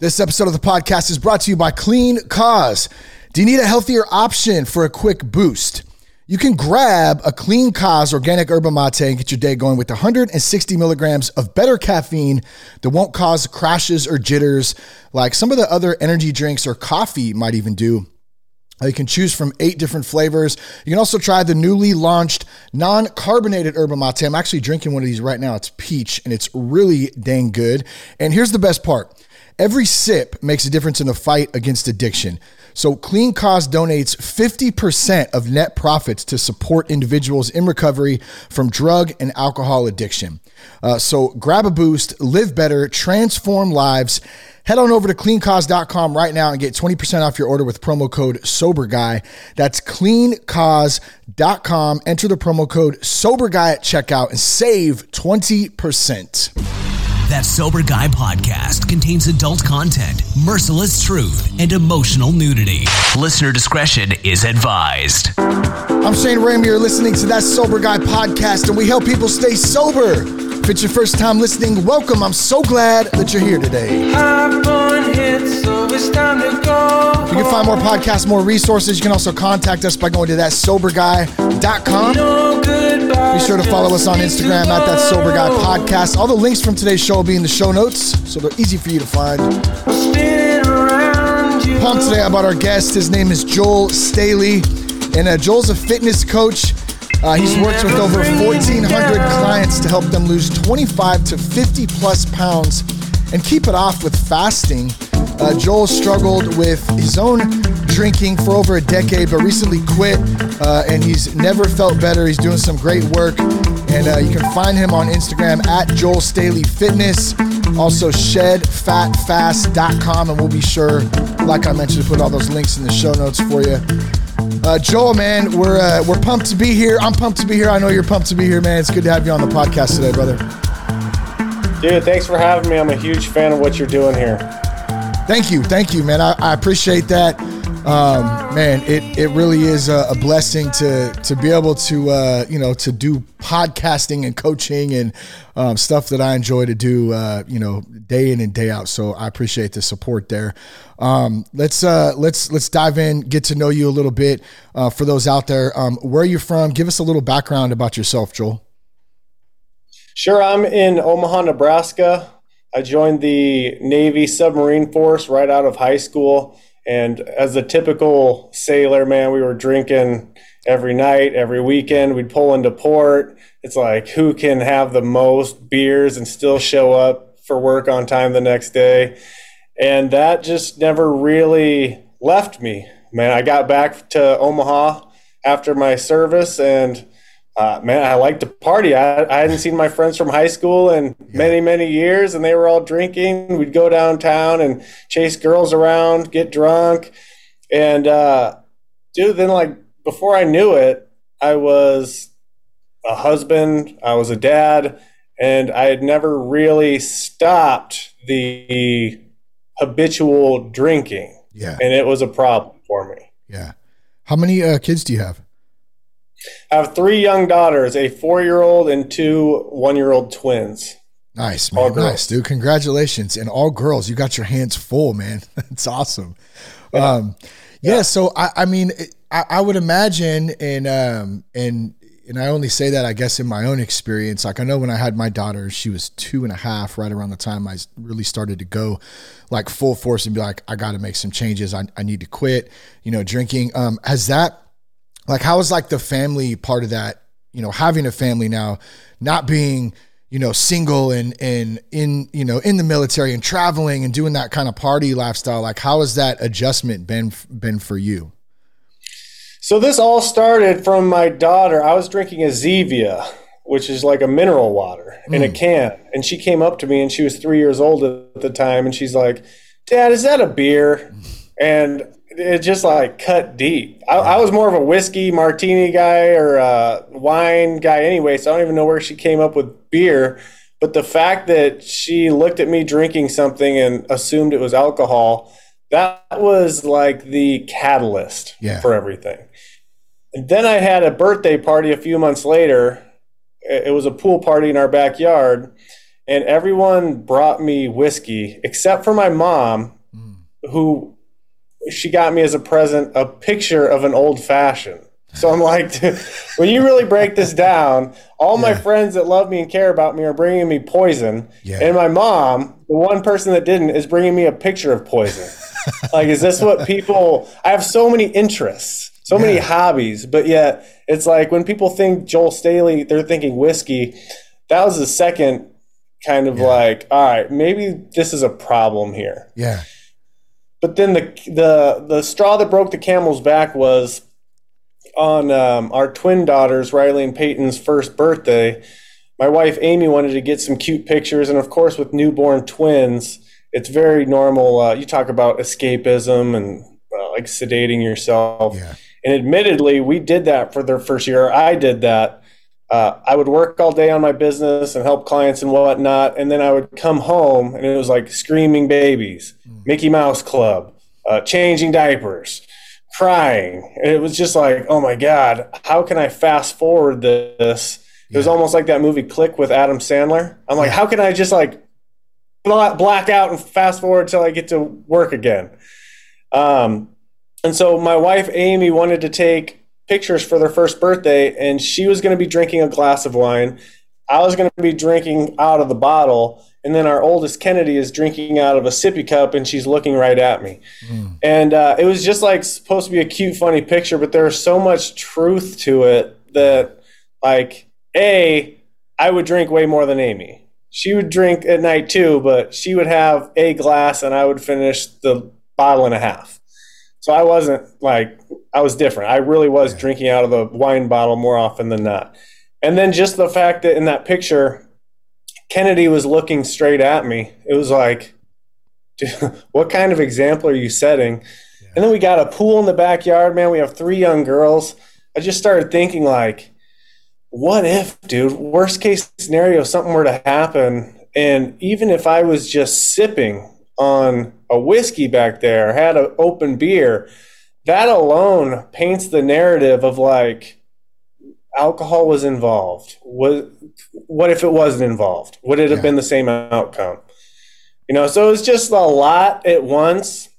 This episode of the podcast is brought to you by Clean Cause. Do you need a healthier option for a quick boost? You can grab a Clean Cause organic yerba mate and get your day going with 160 milligrams of better caffeine that won't cause crashes or jitters like some of the other energy drinks or coffee might even do. You can choose from eight different flavors. You can also try the newly launched non carbonated yerba mate. I'm actually drinking one of these right now. It's peach and it's really dang good. And here's the best part every sip makes a difference in the fight against addiction. So, Clean Cause donates 50% of net profits to support individuals in recovery from drug and alcohol addiction. Uh, so, grab a boost, live better, transform lives. Head on over to cleancause.com right now and get 20% off your order with promo code SOBERGUY. That's cleancause.com. Enter the promo code SOBERGUY at checkout and save 20%. That Sober Guy podcast contains adult content, merciless truth, and emotional nudity. Listener discretion is advised. I'm Shane Ramey. You're listening to That Sober Guy podcast, and we help people stay sober. If it's your first time listening, welcome. I'm so glad that you're here today. If you can find more podcasts, more resources. You can also contact us by going to thatsoberguy.com. Be sure to follow us on Instagram at That Sober Guy Podcast. All the links from today's show will be in the show notes, so they're easy for you to find. Pumped today about our guest. His name is Joel Staley, and uh, Joel's a fitness coach. Uh, he's worked with over 1,400 clients to help them lose 25 to 50 plus pounds and keep it off with fasting. Uh, Joel struggled with his own drinking for over a decade, but recently quit, uh, and he's never felt better. He's doing some great work, and uh, you can find him on Instagram at Joel Staley Fitness. Also, shedfatfast.com, and we'll be sure, like I mentioned, to put all those links in the show notes for you. Uh, Joel, man, we're uh, we're pumped to be here. I'm pumped to be here. I know you're pumped to be here, man. It's good to have you on the podcast today, brother. Dude, thanks for having me. I'm a huge fan of what you're doing here. Thank you, thank you, man. I, I appreciate that. Um, man, it, it really is a, a, blessing to to be able to uh, you know to do podcasting and coaching and um, stuff that I enjoy to do uh, you know day in and day out. So I appreciate the support there. Um, let's uh, let's let's dive in, get to know you a little bit. Uh, for those out there, um, where are you from? Give us a little background about yourself, Joel. Sure, I'm in Omaha, Nebraska. I joined the Navy submarine force right out of high school. And as a typical sailor, man, we were drinking every night, every weekend. We'd pull into port. It's like, who can have the most beers and still show up for work on time the next day? And that just never really left me, man. I got back to Omaha after my service and uh, man, I like to party. I, I hadn't seen my friends from high school in yeah. many, many years, and they were all drinking. We'd go downtown and chase girls around, get drunk, and uh, dude, then like before I knew it, I was a husband, I was a dad, and I had never really stopped the habitual drinking. Yeah, and it was a problem for me. Yeah, how many uh, kids do you have? I have three young daughters, a four year old and two one year old twins. Nice, man. Nice, dude. Congratulations. And all girls, you got your hands full, man. It's awesome. Yeah. Um, yeah, yeah, so I, I mean, I, I, would imagine, and um, and and I only say that I guess in my own experience. Like I know when I had my daughter, she was two and a half, right around the time I really started to go like full force and be like, I got to make some changes. I, I need to quit, you know, drinking. Um, has that like, how is like the family part of that? You know, having a family now, not being you know single and and in you know in the military and traveling and doing that kind of party lifestyle. Like, how has that adjustment been been for you? So this all started from my daughter. I was drinking a Zevia, which is like a mineral water in mm. a can, and she came up to me and she was three years old at the time, and she's like, "Dad, is that a beer?" And it just like cut deep. I, I, was more of a whiskey martini guy or a wine guy anyway, so I don't even know where she came up with beer. But the fact that she looked at me drinking something and assumed it was alcohol, that was like the catalyst yeah. for everything. And then I had a birthday party a few months later. It was a pool party in our backyard. and everyone brought me whiskey except for my mom, mm. who she got me as a present a picture of an old fashioned. So I'm like, when you really break this down, all yeah. my friends that love me and care about me are bringing me poison, yeah. and my mom, the one person that didn't, is bringing me a picture of poison. like, is this what people? I have so many interests, so yeah. many hobbies, but yet it's like when people think Joel Staley, they're thinking whiskey. That was the second kind of like, all right, maybe this is a problem here. Yeah. But then the the the straw that broke the camel's back was on um, our twin daughters, Riley and Peyton's first birthday. My wife Amy wanted to get some cute pictures, and of course, with newborn twins, it's very normal. Uh, you talk about escapism and uh, like sedating yourself. Yeah. And admittedly, we did that for their first year. I did that. Uh, I would work all day on my business and help clients and whatnot, and then I would come home and it was like screaming babies, mm. Mickey Mouse Club, uh, changing diapers, crying. And it was just like, oh my god, how can I fast forward this? It was almost like that movie Click with Adam Sandler. I'm like, how can I just like black out and fast forward till I get to work again? Um, and so my wife Amy wanted to take pictures for their first birthday, and she was going to be drinking a glass of wine. I was going to be drinking out of the bottle, and then our oldest Kennedy is drinking out of a sippy cup, and she's looking right at me. Mm. And uh, it was just like supposed to be a cute, funny picture, but there's so much truth to it that, like, a, I would drink way more than Amy. She would drink at night too, but she would have a glass, and I would finish the bottle and a half. So I wasn't like I was different. I really was drinking out of the wine bottle more often than not. And then just the fact that in that picture, Kennedy was looking straight at me. It was like, what kind of example are you setting? Yeah. And then we got a pool in the backyard, man. We have three young girls. I just started thinking like, what if, dude, worst case scenario, something were to happen. And even if I was just sipping on a whiskey back there, had an open beer, that alone paints the narrative of like alcohol was involved. What what if it wasn't involved? Would it have yeah. been the same outcome? You know, so it was just a lot at once.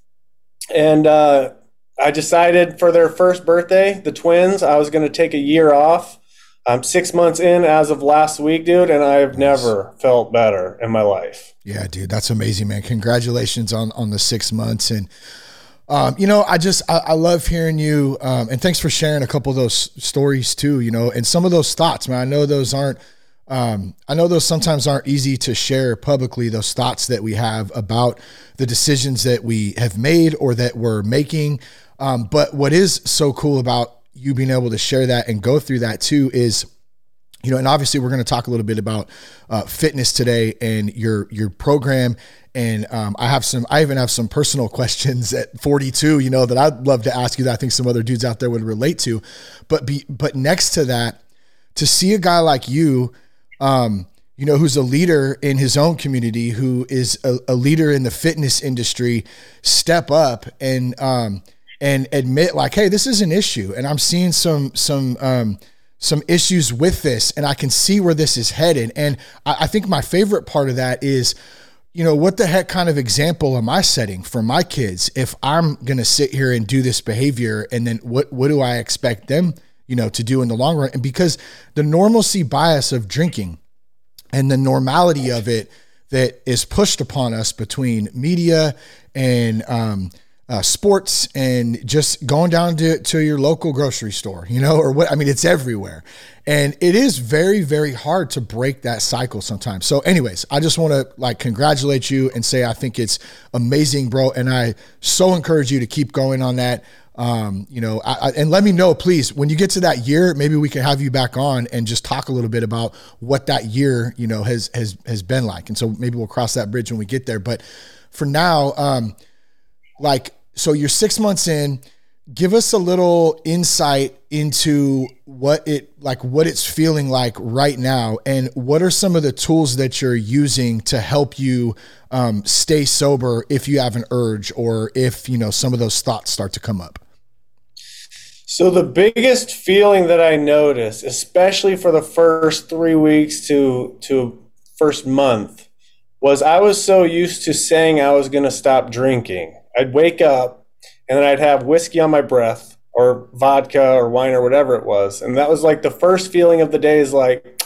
And uh, I decided for their first birthday, the twins, I was going to take a year off I'm six months in as of last week, dude, and I've nice. never felt better in my life. Yeah, dude, that's amazing, man. Congratulations on on the six months, and um, you know, I just I, I love hearing you, um, and thanks for sharing a couple of those stories too. You know, and some of those thoughts, man. I know those aren't. Um, I know those sometimes aren't easy to share publicly. Those thoughts that we have about the decisions that we have made or that we're making. Um, but what is so cool about you being able to share that and go through that too is you know and obviously we're going to talk a little bit about uh, fitness today and your your program. And um, i have some i even have some personal questions at 42 you know that i'd love to ask you that i think some other dudes out there would relate to. But be but next to that to see a guy like you um, you know who's a leader in his own community who is a, a leader in the fitness industry step up and um, and admit like, hey, this is an issue, and I'm seeing some some um, some issues with this, and I can see where this is headed. And I, I think my favorite part of that is you know, what the heck kind of example am I setting for my kids if I'm going to sit here and do this behavior and then what what do I expect them, you know, to do in the long run? And because the normalcy bias of drinking and the normality of it that is pushed upon us between media and um, uh, sports and just going down to, to your local grocery store, you know, or what, I mean, it's everywhere. And it is very, very hard to break that cycle sometimes. So, anyways, I just want to like congratulate you and say I think it's amazing, bro. And I so encourage you to keep going on that. Um, you know, I, I, and let me know, please, when you get to that year, maybe we can have you back on and just talk a little bit about what that year, you know, has has has been like. And so maybe we'll cross that bridge when we get there. But for now, um, like so you're six months in. Give us a little insight into what it like, what it's feeling like right now, and what are some of the tools that you're using to help you um, stay sober if you have an urge or if you know some of those thoughts start to come up. So the biggest feeling that I noticed, especially for the first three weeks to to first month was I was so used to saying I was going to stop drinking. I'd wake up and then I'd have whiskey on my breath or vodka or wine or whatever it was. And that was like the first feeling of the day is like,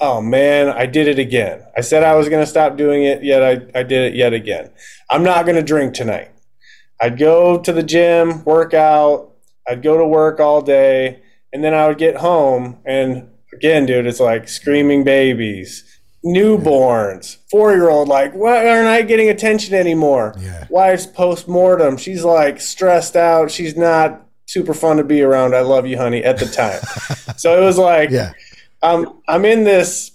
oh man, I did it again. I said I was going to stop doing it, yet I, I did it yet again. I'm not going to drink tonight. I'd go to the gym, work out, I'd go to work all day, and then I would get home and again, dude, it's like screaming babies, newborns, four year old, like, why aren't I getting attention anymore? Yeah. Wife's postpartum. She's like stressed out. She's not super fun to be around. I love you, honey, at the time. so it was like, Yeah. um, I'm in this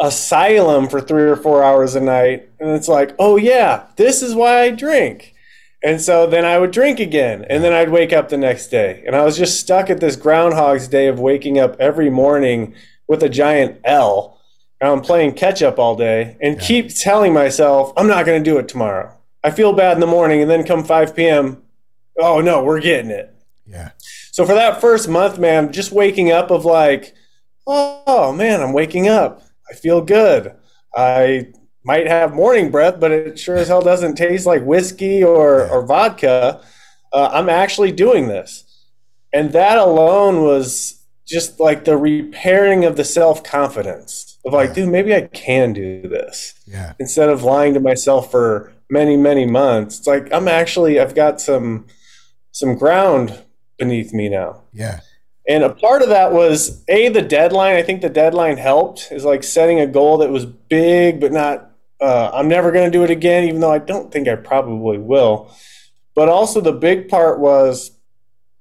asylum for three or four hours a night. And it's like, oh, yeah, this is why I drink. And so then I would drink again, and then I'd wake up the next day. And I was just stuck at this Groundhog's Day of waking up every morning with a giant L. I'm playing catch up all day and keep telling myself, I'm not going to do it tomorrow. I feel bad in the morning, and then come 5 p.m., oh no, we're getting it. Yeah. So for that first month, man, just waking up of like, oh man, I'm waking up. I feel good. I might have morning breath, but it sure as hell doesn't taste like whiskey or, or vodka. Uh, I'm actually doing this. And that alone was just like the repairing of the self confidence of like, dude, maybe I can do this Yeah. instead of lying to myself for many, many months. It's like I'm actually, I've got some, some ground beneath me now. Yeah. And a part of that was a the deadline. I think the deadline helped is like setting a goal that was big, but not. Uh, I'm never going to do it again, even though I don't think I probably will. But also the big part was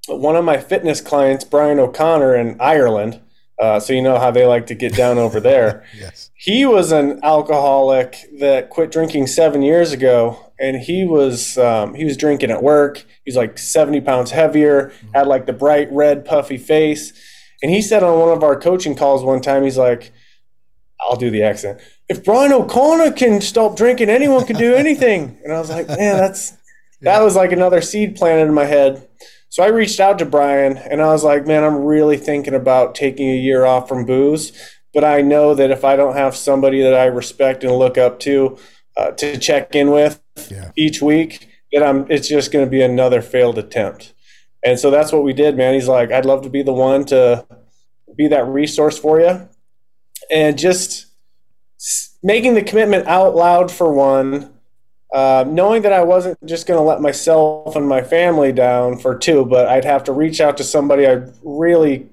one of my fitness clients, Brian O'Connor in Ireland. Uh, so you know how they like to get down over there. Yes. He was an alcoholic that quit drinking seven years ago, and he was um, he was drinking at work. He was like seventy pounds heavier, had like the bright red puffy face, and he said on one of our coaching calls one time, he's like, "I'll do the accent. If Brian O'Connor can stop drinking, anyone can do anything." And I was like, "Man, that's that was like another seed planted in my head." So I reached out to Brian and I was like, man, I'm really thinking about taking a year off from booze. But I know that if I don't have somebody that I respect and look up to uh, to check in with Yeah. each week, that I'm it's just going to be another failed attempt. And so that's what we did, man. He's like, I'd love to be the one to be that resource for you. And just making the commitment out loud for one, uh, knowing that I wasn't just going to let myself and my family down for two, but I'd have to reach out to somebody I really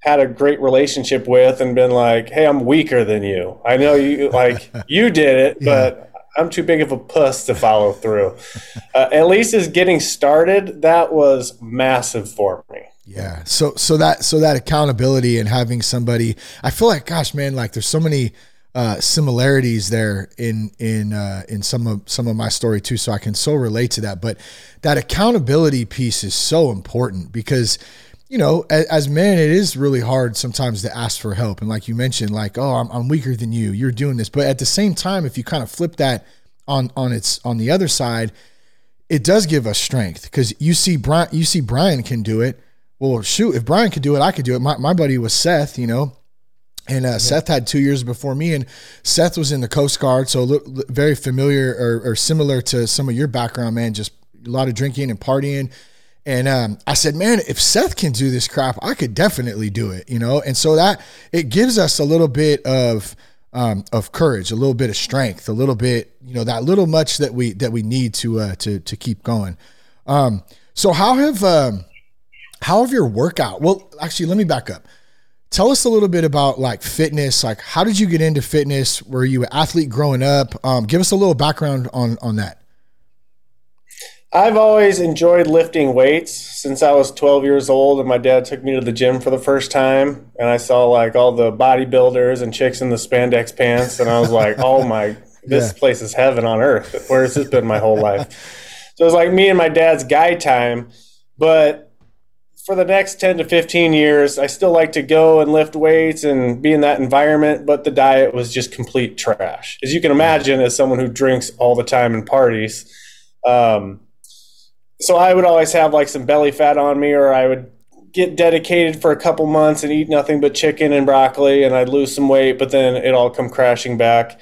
had a great relationship with and been like, "Hey, I'm weaker than you. I know you like you did it, but I'm too big of a puss to follow through." Uh, at least as getting started, that was massive for me. Yeah. So so that so that accountability and having somebody I feel like gosh man like there's so many uh similarities there in in uh in some of some of my story too so I can so relate to that but that accountability piece is so important because you know as, as men it is really hard sometimes to ask for help and like you mentioned like oh I'm, I'm weaker than you you're doing this but at the same time if you kind of flip that on on its on the other side it does give us strength because you see Brian, you see Brian can do it. Well, shoot, if Brian could do it, I could do it. My, my buddy was Seth, you know, and uh, Seth had two years before me, and Seth was in the Coast Guard, so look, very familiar or, or similar to some of your background, man. Just a lot of drinking and partying. And um, I said, man, if Seth can do this crap, I could definitely do it, you know. And so that it gives us a little bit of um, of courage, a little bit of strength, a little bit, you know, that little much that we that we need to uh, to to keep going. Um, so how have um, how have your workout? Well, actually, let me back up. Tell us a little bit about like fitness. Like, how did you get into fitness? Were you an athlete growing up? Um, give us a little background on on that. I've always enjoyed lifting weights since I was 12 years old, and my dad took me to the gym for the first time, and I saw like all the bodybuilders and chicks in the spandex pants, and I was like, "Oh my, this Yeah. place is heaven on earth. Where has this been my whole life?" So it was like me and my dad's guy time, but for the next 10 to 15 years, I still like to go and lift weights and be in that environment, but the diet was just complete trash. As you can imagine, as someone who drinks all the time and parties, um, so I would always have like some belly fat on me, or I would get dedicated for a couple months and eat nothing but chicken and broccoli, and I'd lose some weight, but then it all come crashing back.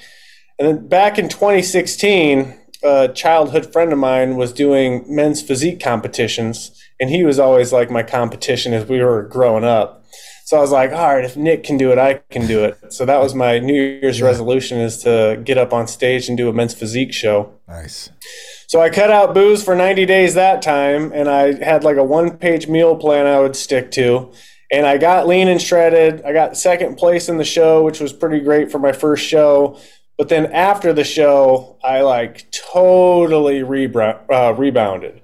And then back in 2016, a childhood friend of mine was doing men's physique competitions, and he was always like my competition as we were growing up. So I was like, all right, if Nick can do it, I can do it. So that was my New Year's yeah. resolution is to get up on stage and do a men's physique show. Nice. So I cut out booze for 90 days that time, and I had like a one page meal plan I would stick to. And I got lean and shredded. I got second place in the show, which was pretty great for my first show. But then after the show, I like totally uh, rebounded.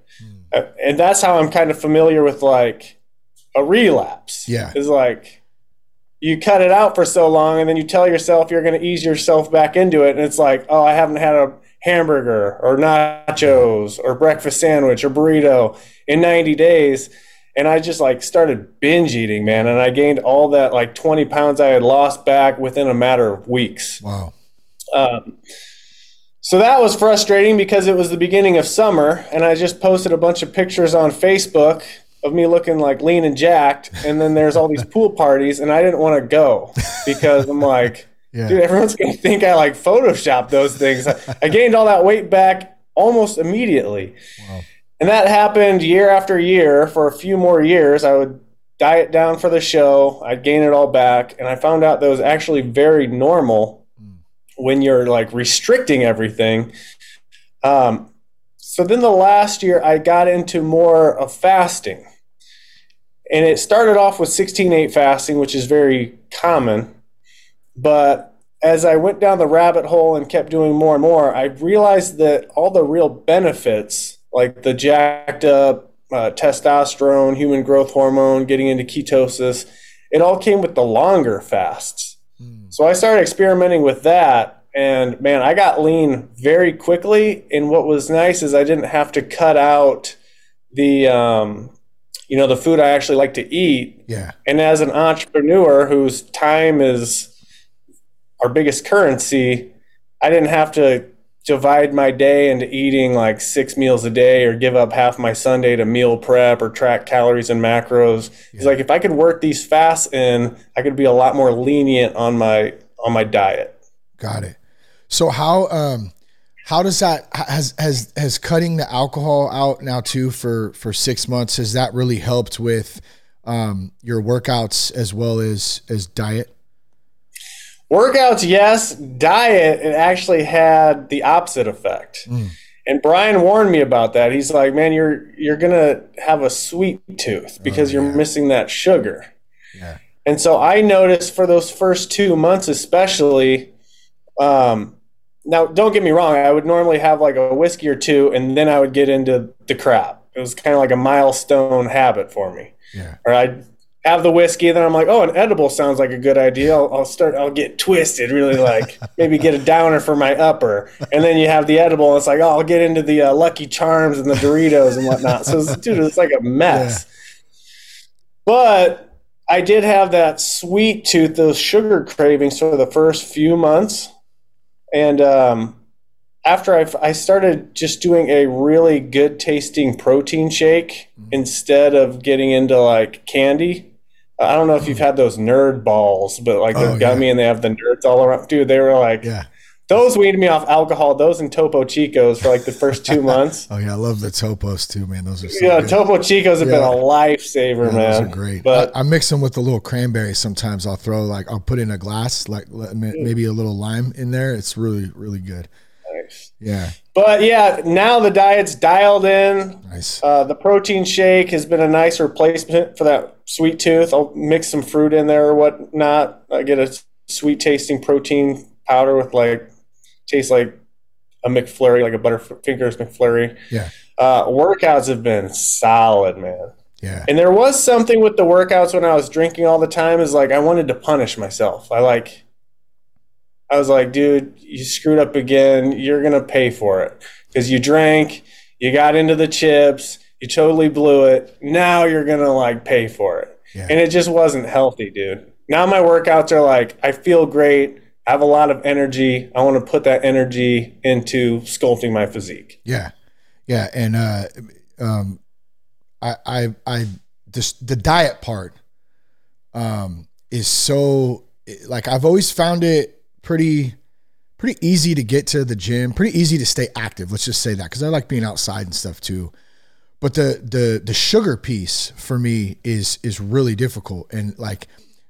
Mm. And that's how I'm kind of familiar with like a relapse. Yeah. Is like you cut it out for so long and then you tell yourself you're going to ease yourself back into it. And it's like, oh, I haven't had a hamburger or nachos or breakfast sandwich or burrito in 90 days and i just like started binge eating man and i gained all that like 20 pounds i had lost back within a matter of weeks wow um, so that was frustrating because it was the beginning of summer and i just posted a bunch of pictures on facebook of me looking like lean and jacked and then there's all these pool parties and i didn't want to go because i'm like yeah. Dude, everyone's gonna think I like photoshopped those things. I gained all that weight back almost immediately. Wow. And that happened year after year for a few more years. I would diet down for the show, I'd gain it all back, and I found out that was actually very normal. When you're like restricting everything. Um, so then the last year I got into more of fasting. And it started off with 16 8 fasting, which is very common. But as I went down the rabbit hole and kept doing more and more, I realized that all the real benefits, like the jacked up uh, testosterone, human growth hormone, getting into ketosis, it all came with the longer fasts. So I started experimenting with that. And man, I got lean very quickly. And what was nice is I didn't have to cut out the, um, you know, the food I actually like to eat. Yeah. And as an entrepreneur whose time is our biggest currency, I didn't have to divide my day into eating like six meals a day or give up half my Sunday to meal prep or track calories and macros. Yeah. He's like, if I could work these fasts in, I could be a lot more lenient on my on my diet. Got it. So how um how does that has has has cutting the alcohol out now too for for six months has that really helped with um your workouts as well as as diet? Workouts, yes. Diet, it actually had the opposite effect. Mm. And Brian warned me about that. He's like, "Man, you're you're gonna have a sweet tooth because oh, yeah. you're missing that sugar." Yeah. And so I noticed for those first two months, especially. Um, now, don't get me wrong. I would normally have like a whiskey or two, and then I would get into the crap. It was kind of like a milestone habit for me. Yeah. Or I'd have the whiskey. Then I'm like, oh, an edible sounds like a good idea. I'll, I'll start. I'll get twisted, really like maybe get a downer for my upper, and then you have the edible. And it's like, oh, I'll get into the uh, Lucky Charms and the Doritos and whatnot. So, it's, dude, it's like a mess. Yeah. But I did have that sweet tooth, those sugar cravings for the first few months, and um, after I, I started just doing a really good tasting protein shake mm-hmm. instead of getting into like candy I don't know if you've had those nerd balls, but like they're oh, gummy yeah. and they have the nerds all around. Dude, they were like, yeah. Those weaned me off alcohol. Those and Topo Chicos for like the first two months. oh yeah, I love the Topos too, man. Those are so yeah. Good. Topo Chicos have yeah. been a lifesaver, yeah, man. Those are great. But I, I, mix them with the little cranberry. Sometimes I'll throw like I'll put in a glass, like mm. maybe a little lime in there. It's really really good. Nice. Yeah. But yeah, now the diet's dialed in. Nice. Uh, the protein shake has been a nice replacement for that sweet tooth. I'll mix some fruit in there or whatnot. I get a sweet tasting protein powder with like tastes like a McFlurry, like a Butterfingers McFlurry. Yeah. Uh, workouts have been solid, man. Yeah. And there was something with the workouts when I was drinking all the time is like I wanted to punish myself. I like I was like, dude, you screwed up again. You're going to pay for it because you drank, you got into the chips, you totally blew it. Now you're going to like pay for it. Yeah. And it just wasn't healthy, dude. Now my workouts are like, I feel great. I have a lot of energy. I want to put that energy into sculpting my physique. Yeah. Yeah. And, uh, um, I, I, I this the diet part um is so like I've always found it pretty pretty easy to get to the gym, pretty easy to stay active. Let's just say that because I like being outside and stuff too. But the the the sugar piece for me is is really difficult. And like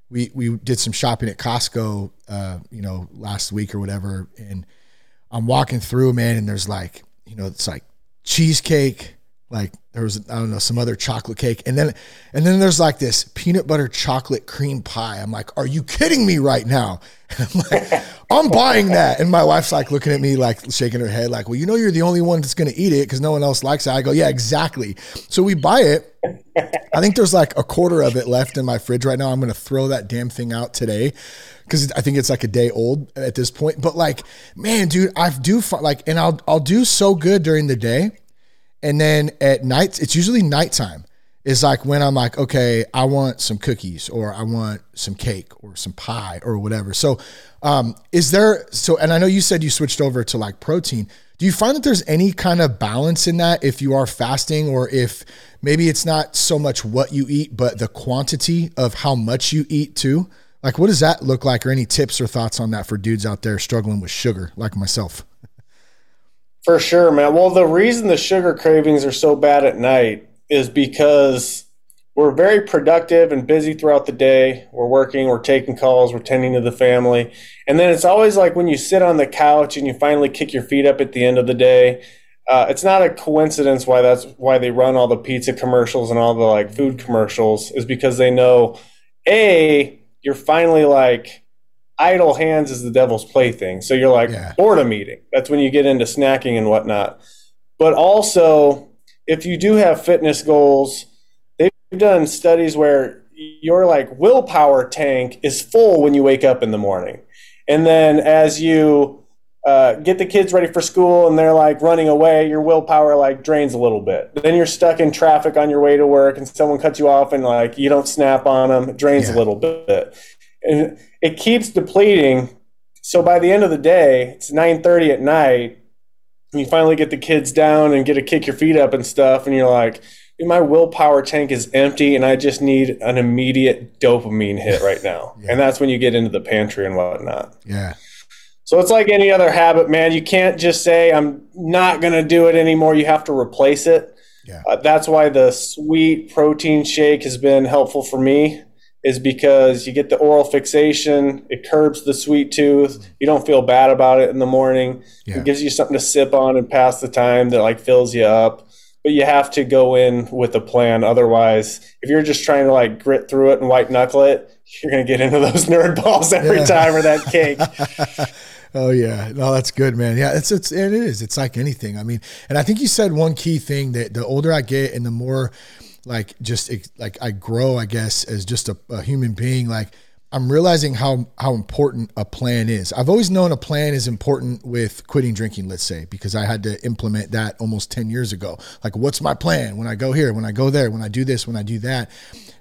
we we did some shopping at Costco, uh, you know, last week or whatever, and I'm walking through, man, and there's like you know it's like cheesecake, like there was I don't know some other chocolate cake, and then and then there's like this peanut butter chocolate cream pie. I'm like, are you kidding me right now? And I'm like, I'm buying that, and my wife's like looking at me like shaking her head, like, well, you know, you're the only one that's gonna eat it because no one else likes it. I go, yeah, exactly. So we buy it. I think there's like a quarter of it left in my fridge right now. I'm gonna throw that damn thing out today because I think it's like a day old at this point. But like, man, dude, I do like, and I'll I'll do so good during the day and then at night, it's usually nighttime. Is like when I'm like, okay, I want some cookies or I want some cake or some pie or whatever. So, um, is there so? And I know you said you switched over to like protein. Do you find that there's any kind of balance in that if you are fasting or if maybe it's not so much what you eat, but the quantity of how much you eat too? Like, what does that look like, or any tips or thoughts on that for dudes out there struggling with sugar like myself? For sure, man. Well, the reason the sugar cravings are so bad at night is because we're very productive and busy throughout the day. We're working, we're taking calls, we're tending to the family. And then it's always like when you sit on the couch and you finally kick your feet up at the end of the day. Uh, it's not a coincidence why that's why they run all the pizza commercials and all the like food commercials is because they know a you're finally like idle hands is the devil's plaything. So you're like yeah. boredom eating. That's when you get into snacking and whatnot. But also, if you do have fitness goals, they've done studies where your like willpower tank is full when you wake up in the morning. And then as you uh, get the kids ready for school and they're like running away, your willpower like drains a little bit. Then you're stuck in traffic on your way to work and someone cuts you off and like you don't snap on them, it drains yeah. a little bit and it keeps depleting. So by the end of the day, it's 9:30 at night. And you finally get the kids down and get to kick your feet up and stuff, and you're like, my willpower tank is empty, and I just need an immediate dopamine hit right now. yeah. And that's when you get into the pantry and whatnot. Yeah. So it's like any other habit, man. You can't just say I'm not going to do it anymore. You have to replace it. Yeah. Uh, that's why the sweet protein shake has been helpful for me is because you get the oral fixation, it curbs the sweet tooth. You don't feel bad about it in the morning. Yeah. It gives you something to sip on and pass the time that like fills you up. But you have to go in with a plan. Otherwise, if you're just trying to like grit through it and white knuckle it, you're gonna get into those nerd balls every yeah. time or that cake. Oh yeah, no, that's good, man. Yeah, it's it's it is. It's like anything. I mean, and I think you said one key thing that the older I get and the more like just like I grow, I guess, as just a, a human being, like I'm realizing how how important a plan is. I've always known a plan is important with quitting drinking, let's say, because I had to implement that almost 10 years ago. Like what's my plan when I go here, when I go there, when I do this, when I do that.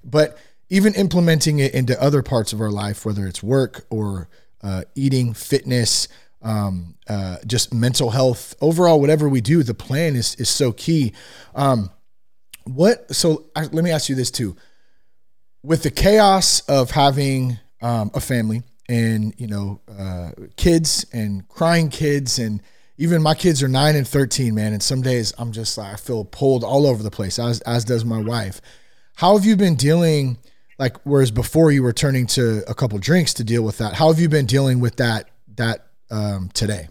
But even implementing it into other parts of our life, whether it's work or uh, eating, fitness, um, uh, just mental health, overall, whatever we do, the plan is is so key. Um, what so I, let me ask you this too. With the chaos of having um, a family and you know uh, kids and crying kids and even my kids are 9 and 13 man and some days i'm just like i feel pulled all over the place as, as does my wife. How have you been dealing like whereas before you were turning to a couple drinks to deal with that how have you been dealing with that that um, today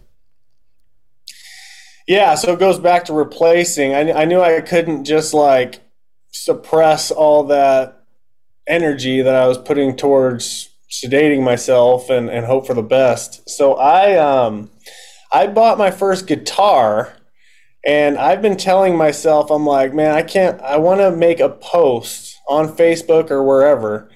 yeah, so it goes back to replacing. I, I knew I couldn't just like suppress all that energy that I was putting towards sedating myself and, and hope for the best. So I um I bought my first guitar and I've been telling myself, I'm like, man, I can't I want to make a post on Facebook or wherever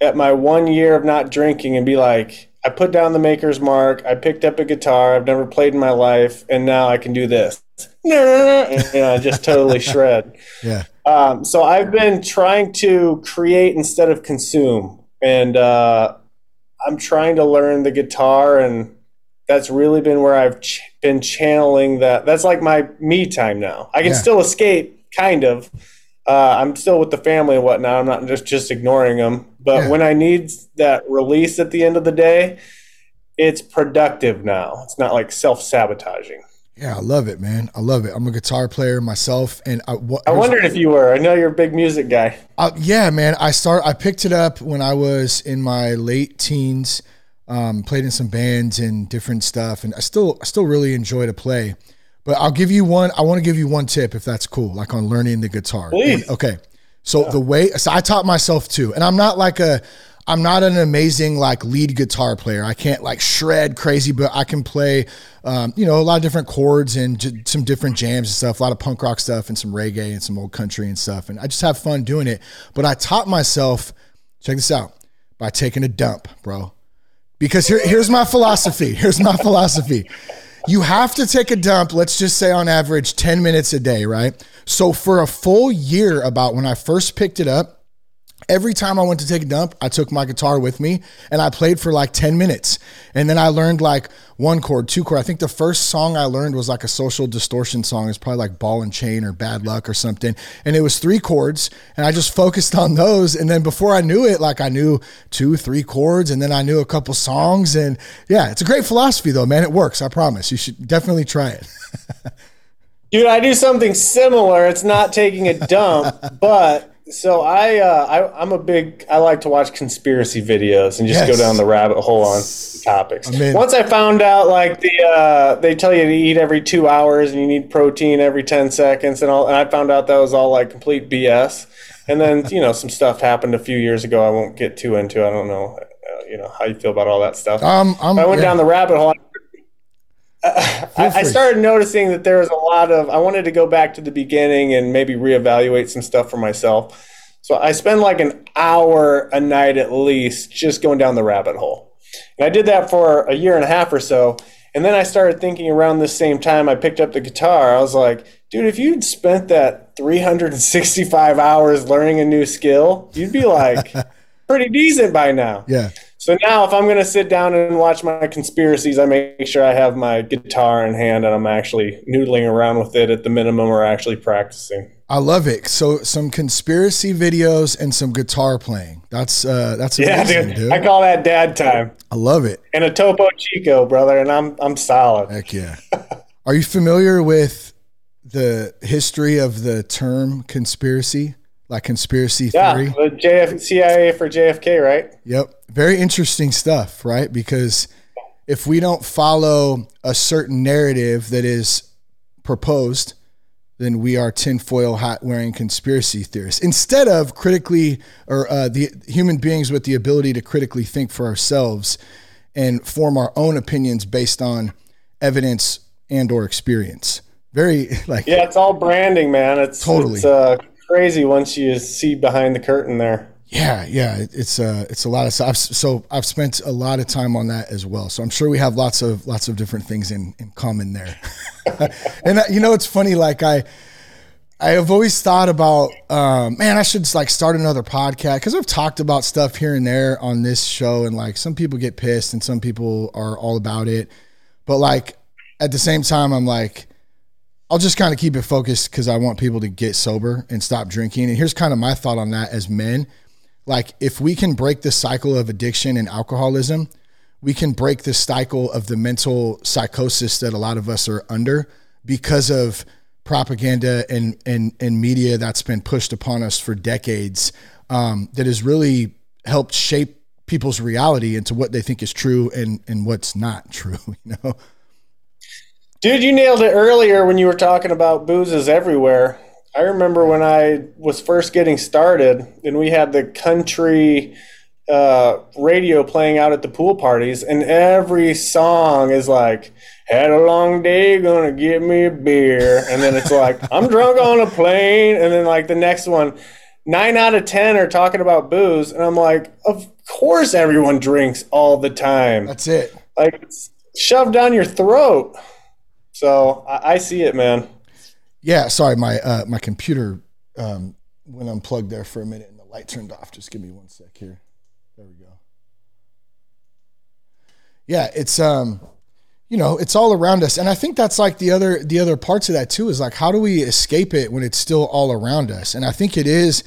at my one year of not drinking and be like, I put down the maker's mark. I picked up a guitar I've never played in my life, and now I can do this. and, you know, just totally shred. Yeah. Um, so I've been trying to create instead of consume, and uh, I'm trying to learn the guitar, and that's really been where I've ch- been channeling that. That's like my me time now. I can yeah. still escape, kind of, uh, I'm still with the family and whatnot. I'm not just just ignoring them. But Yeah. when I need that release at the end of the day, it's productive now. It's not like self sabotaging. Yeah, I love it, man. I love it. I'm a guitar player myself, and I, what, I wondered if you were. I know you're a big music guy. Uh, yeah, man. I start. I picked it up when I was in my late teens. Um, played in some bands and different stuff, and I still, I still really enjoy to play. But I'll give you one. I want to give you one tip, if that's cool, like on learning the guitar. Please. And- okay. So the way, so I taught myself too, and I'm not like a, I'm not an amazing like lead guitar player. I can't like shred crazy, but I can play, um, you know, a lot of different chords and j- some different jams and stuff, a lot of punk rock stuff and some reggae and some old country and stuff. And I just have fun doing it. But I taught myself, check this out, by taking a dump, bro. Because here, here's my philosophy. Here's my philosophy. You have to take a dump, let's just say on average 10 minutes a day, right? So for a full year, about when I first picked it up, every time I went to take a dump, I took my guitar with me and I played for like 10 minutes. And then I learned like one chord, two chord. I think the first song I learned was like a social distortion song. It's probably like Ball and Chain or Bad Luck or something. And it was three chords and I just focused on those. And then before I knew it, like I knew two, three chords and then I knew a couple songs. And yeah, it's a great philosophy though, man. It works. I promise. You should definitely try it. Dude, I do something similar. It's not taking a dump, but so I, uh, I I'm a big I like to watch conspiracy videos and just Yes. go down the rabbit hole on topics. Once I found out like the uh, they tell you to eat every two hours and you need protein every ten seconds and all, and I found out that was all like complete BS. And then you know some stuff happened a few years ago. I won't get too into. I don't know, uh, you know how you feel about all that stuff. Um, I'm, I went yeah. down the rabbit hole. I, I free. started noticing that there was a lot of. I wanted to go back to the beginning and maybe reevaluate some stuff for myself. So I spend like an hour a night at least just going down the rabbit hole. And I did that for a year and a half or so. And then I started thinking around the same time I picked up the guitar, I was like, dude, if you'd spent that 365 hours learning a new skill, you'd be like pretty decent by now. yeah. So now, if I'm going to sit down and watch my conspiracies, I make sure I have my guitar in hand and I'm actually noodling around with it at the minimum or actually practicing. I love it. So some conspiracy videos and some guitar playing. That's uh that's Yeah, amazing, dude, dude. I call that dad time. I love it. And a Topo Chico, brother, and I'm I'm solid. Heck yeah. Are you familiar with the history of the term conspiracy? Like conspiracy Yeah, theory? the JF, CIA for JFK, right? Yep. Very interesting stuff, right? Because if we don't follow a certain narrative that is proposed, then we are tinfoil hat wearing conspiracy theorists. Instead of critically, or uh, the human beings with the ability to critically think for ourselves and form our own opinions based on evidence and or experience. Very like Yeah, it's all branding, man. It's Totally. It's uh, crazy once you see behind the curtain there. Yeah, yeah, it- it's uh it's a lot of stuff. So I've spent a lot of time on that as well. So I'm sure we have lots of lots of different things in in common there. and uh, you know, it's funny. Like I, I have always thought about, um, man, I should like start another podcast because I've talked about stuff here and there on this show, and like some people get pissed and some people are all about it. But like at the same time, I'm like, I'll just kind of keep it focused because I want people to get sober and stop drinking. And here's kind of my thought on that as men. Like, if we can break the cycle of addiction and alcoholism, we can break the cycle of the mental psychosis that a lot of us are under because of propaganda and and, and media that's been pushed upon us for decades um, that has really helped shape people's reality into what they think is true and and what's not true you know Dude, you nailed it earlier when you were talking about boozes everywhere. I remember when I was first getting started and we had the country uh, radio playing out at the pool parties, and every song is like, Had a long day, gonna get me a beer. And then it's like, I'm drunk on a plane. And then, like, the next one, nine out of 10 are talking about booze. And I'm like, Of course, everyone drinks all the time. that's it Like, it's shoved down your throat. So I, I see it, man. Yeah, sorry, my uh, my computer um, went unplugged there for a minute and the light turned off. Just give me one sec here. There we go. Yeah, it's um, you know, it's all around us. And I think that's like the other the other parts of that too is like how do we escape it when it's still all around us? And I think it is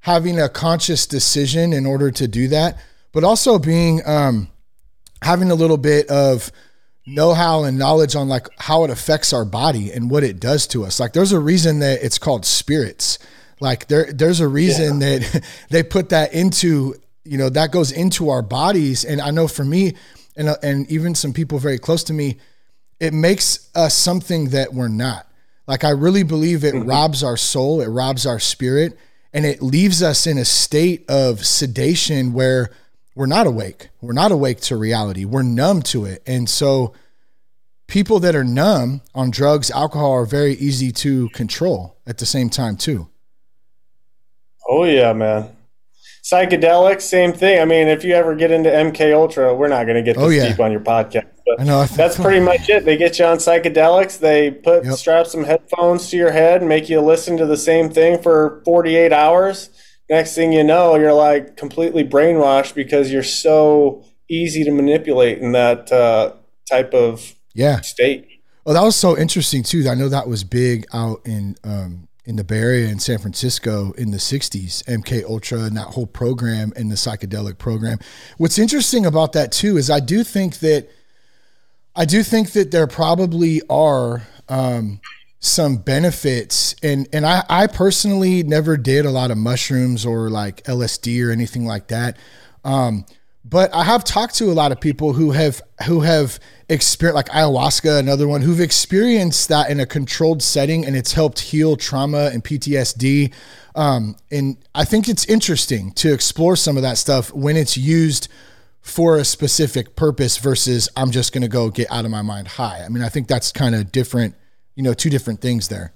having a conscious decision in order to do that, but also being um having a little bit of know-how and knowledge on like how it affects our body and what it does to us. Like there's a reason that it's called spirits. Like there there's a reason yeah. that they put that into, you know, that goes into our bodies and I know for me and uh, and even some people very close to me, it makes us something that we're not. Like I really believe it mm-hmm. robs our soul, it robs our spirit, and it leaves us in a state of sedation where we're not awake. We're not awake to reality. We're numb to it. And so people that are numb on drugs, alcohol are very easy to control at the same time too. Oh yeah, man. Psychedelics, same thing. I mean, if you ever get into MK Ultra, we're not going to get this oh, yeah. deep on your podcast. But I know, I that's pretty much it. They get you on psychedelics. They put yep. strap some headphones to your head and make you listen to the same thing for 48 hours. Next thing you know, you're like completely brainwashed because you're so easy to manipulate in that uh, type of yeah state. Well, that was so interesting too. I know that was big out in um, in the Bay Area in San Francisco in the 60s, MK Ultra and that whole program and the psychedelic program. What's interesting about that too is I do think that I do think that there probably are um, some benefits and and I, I personally never did a lot of mushrooms or like LSD or anything like that. Um, but I have talked to a lot of people who have who have experienced like ayahuasca, another one who've experienced that in a controlled setting, and it's helped heal trauma and PTSD. Um, and I think it's interesting to explore some of that stuff when it's used for a specific purpose versus I'm just going to go get out of my mind high. I mean, I think that's kind of different, you know, two different things there.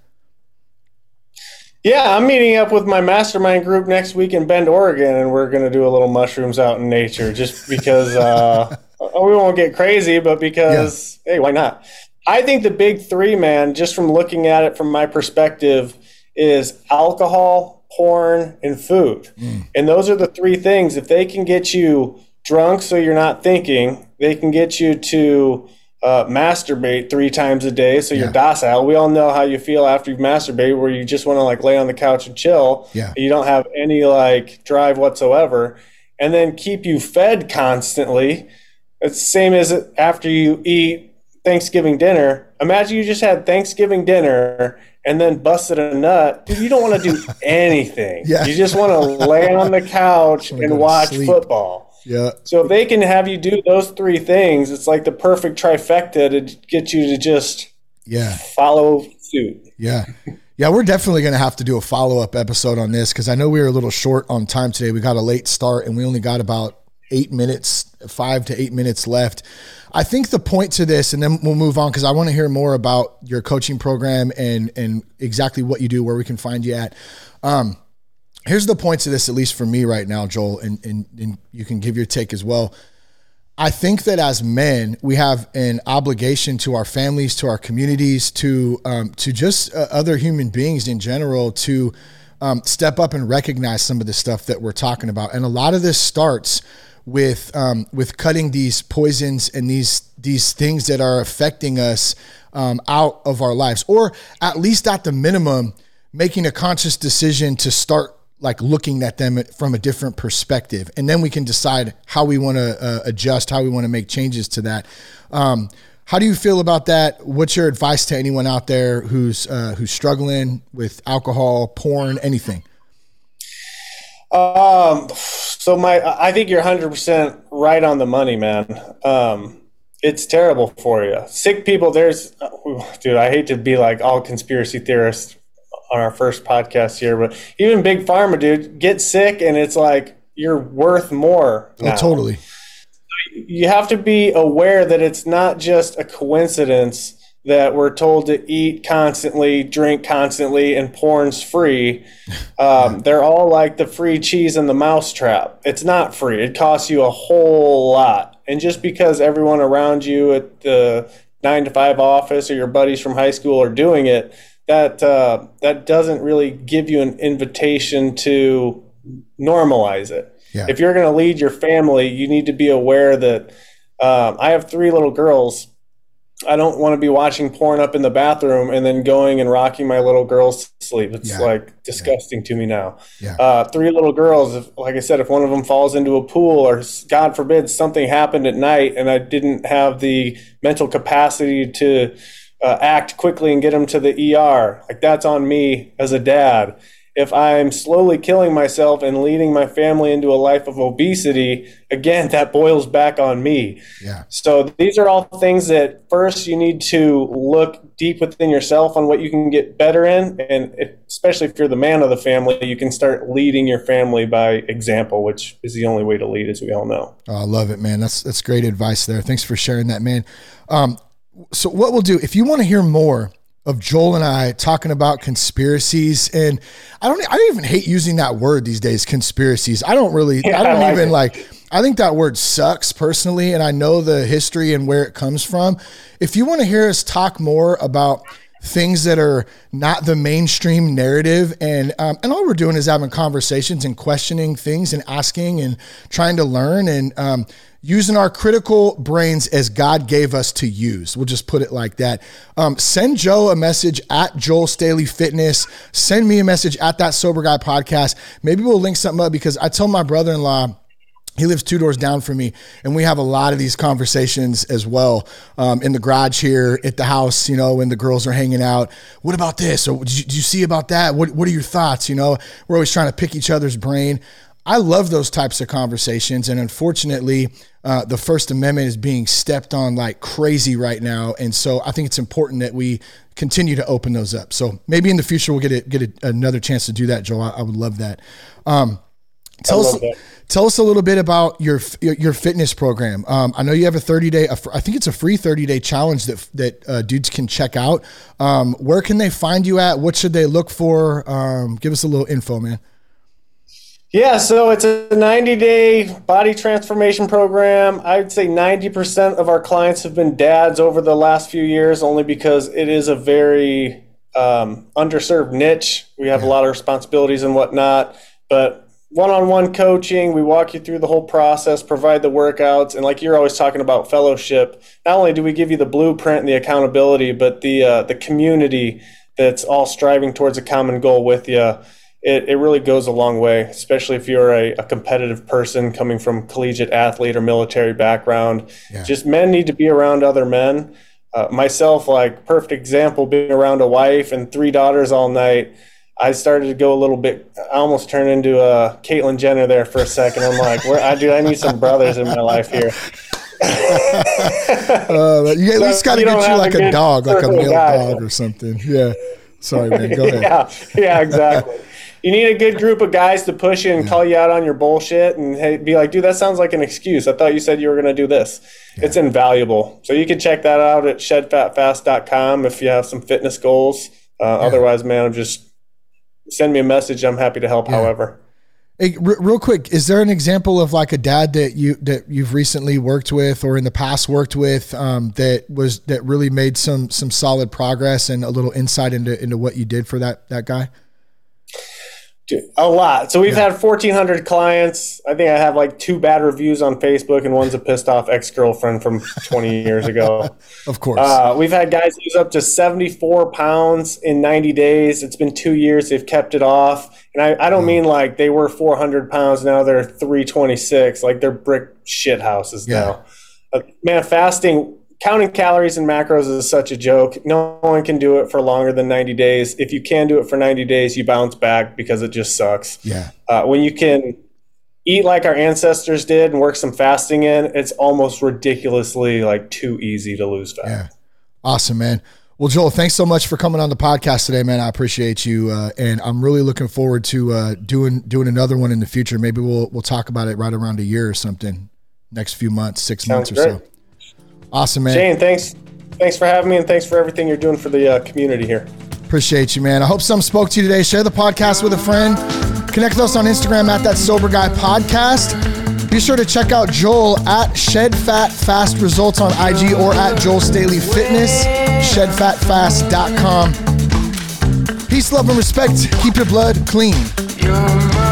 Yeah, I'm meeting up with my mastermind group next week in Bend, Oregon, and we're going to do a little mushrooms out in nature just because uh, we won't get crazy, but because, yeah. hey, why not? I think the big three, man, just from looking at it from my perspective, is alcohol, porn, and food. Mm. And those are the three things. If they can get you drunk so you're not thinking, they can get you to uh, masturbate three times a day so you're yeah. docile. We all know how you feel after you've masturbated, where you just want to like lay on the couch and chill. Yeah. You don't have any like drive whatsoever. And then keep you fed constantly. It's the same as after you eat Thanksgiving dinner. Imagine you just had Thanksgiving dinner and then busted a nut. Dude, you don't want to do anything. yeah. You just want to lay on the couch and watch football. Yeah. So if they can have you do those three things, it's like the perfect trifecta to get you to just yeah follow suit. Yeah. Yeah, we're definitely going to have to do a follow up episode on this because I know we were a little short on time today. We got a late start and we only got about eight minutes, five to eight minutes left. I think the point to this, and then we'll move on because I want to hear more about your coaching program and and exactly what you do, where we can find you at. Um, here's the points of this, at least for me right now, Joel, and, and, and you can give your take as well. I think that as men, we have an obligation to our families, to our communities, to um, to just uh, other human beings in general to um, step up and recognize some of the stuff that we're talking about. And a lot of this starts with um, with cutting these poisons and these these things that are affecting us um, out of our lives, or at least at the minimum, making a conscious decision to start like looking at them from a different perspective. And then we can decide how we want to uh, adjust how we want to make changes to that. Um, how do you feel about that? What's your advice to anyone out there who's uh, who's struggling with alcohol porn anything? Um so my i think you're 100% right on the money man. Um it's terrible for you. Sick people there's dude i hate to be like all conspiracy theorists on our first podcast here, but even big pharma, dude, get sick and it's like you're worth more. Oh, now. Oh, totally. You have to be aware that it's not just a coincidence that we're told to eat constantly, drink constantly, and porn's free. Um, they're all like the free cheese and the mousetrap. It's not free. It costs you a whole lot. And just because everyone around you at the nine to five office or your buddies from high school are doing it, that uh, that doesn't really give you an invitation to normalize it. Yeah. If you're going to lead your family, you need to be aware that um, I have three little girls, I don't want to be watching porn up in the bathroom and then going and rocking my little girls to sleep. It's Yeah. like disgusting to me now. Yeah. Uh, three little girls, if, like I said, if one of them falls into a pool or God forbid something happened at night and I didn't have the mental capacity to uh, act quickly and get them to the ER, like that's on me as a dad. If I'm slowly killing myself and leading my family into a life of obesity, again, that boils back on me. Yeah. So these are all things that first you need to look deep within yourself on what you can get better in, and if, especially if you're the man of the family, you can start leading your family by example, which is the only way to lead, as we all know. Oh, I love it, man. That's that's great advice there. Thanks for sharing that, man. Um, so what we'll do if you want to hear more of Joel and I talking about conspiracies, and I don't, I don't even hate using that word these days, conspiracies. I don't really, Yeah, I don't I like even it. like. I think that word sucks personally, and I know the history and where it comes from. If you want to hear us talk more about things that are not the mainstream narrative. And um, and all we're doing is having conversations and questioning things and asking and trying to learn and um, using our critical brains as god gave us to use. We'll just put it like that. Um, send joe a message at joel staley fitness. Send me a message at that sober guy podcast. Maybe we'll link something up because i told my brother-in-law he lives two doors down from me and we have a lot of these conversations as well um, in the garage here at the house you know when the girls are hanging out. What about this? Or did you, you see about that? What, what are your thoughts? You know we're always trying to pick each other's brain. I love those types of conversations and unfortunately uh, the first amendment is being stepped on like crazy right now and so i think it's important that we continue to open those up. So maybe in the future we'll get a, get a, another chance to do that joel i, I would love that. Um, tell us that. Tell us a little bit about your your, your fitness program. Um, I know you have a 30 day. a I think it's a free 30 day challenge that that uh, dudes can check out. Um, where can they find you at? What should they look for? Um, give us a little info, man. Yeah, so it's a 90 day body transformation program. I'd say 90% of our clients have been dads over the last few years, only because it is a very um, underserved niche. We have a lot of responsibilities and whatnot, but one on one coaching, we walk you through the whole process, provide the workouts, and like you're always talking about fellowship, not only do we give you the blueprint and the accountability, but the, uh, the community that's all striving towards a common goal with you it, it really goes a long way, especially if you're a, a competitive person coming from collegiate athlete or military background. Just men need to be around other men. Uh, myself, like perfect example, being around a wife and three daughters all night. I started to go a little bit. I almost turned into a Caitlyn Jenner there for a second. I'm like, where, I do. I need some brothers in my life here. Uh, you at least got to get you like a a dog, like a male guys. dog or something. Yeah. Sorry, man. Go ahead. yeah, yeah, exactly. You need a good group of guys to push you and call you out on your bullshit and hey, be like, dude, that sounds like an excuse. I thought you said you were going to do this. It's invaluable. So you can check that out at shedfatfast.com if you have some fitness goals. Uh, Otherwise, man, I'm just send me a message. I'm happy to help. However, Hey, r- real quick, is there an example of like a dad that you that you've recently worked with or in the past worked with um, that was that really made some some solid progress and a little insight into into what you did for that that guy? A lot. So we've had 1,400 clients. I think I have like two bad reviews on Facebook, and one's a pissed off ex girlfriend from 20 years ago. Of course. Uh, we've had guys lose up to 74 pounds in 90 days. It's been two years. They've kept it off. And I, I don't mean like they were 400 pounds. Now they're 326. Like they're brick shit houses Yeah. now. Uh, man, fasting, counting calories and macros is such a joke. No one can do it for longer than 90 days. If you can do it for 90 days, you bounce back because it just sucks. yeah. Uh, when you can eat like our ancestors did and work some fasting in, it's almost ridiculously like too easy to lose fat. Yeah. Awesome, man. Well, Joel, thanks so much for coming on the podcast today, man. I appreciate you, uh, and I'm really looking forward to uh, doing doing another one in the future. Maybe we'll we'll talk about it right around a year or something, next few months, six months or Sounds so. Awesome, man. Shane, thanks. Thanks for having me, and thanks for everything you're doing for the uh, community here. Appreciate you, man. I hope some spoke to you today. Share the podcast with a friend. Connect with us on Instagram at that sober guy podcast. Be sure to check out Joel at Shed Fat Fast Results on IG or at Joel Staley Fitness, shedfatfast.com. Peace, love, and respect. Keep your blood clean. You're my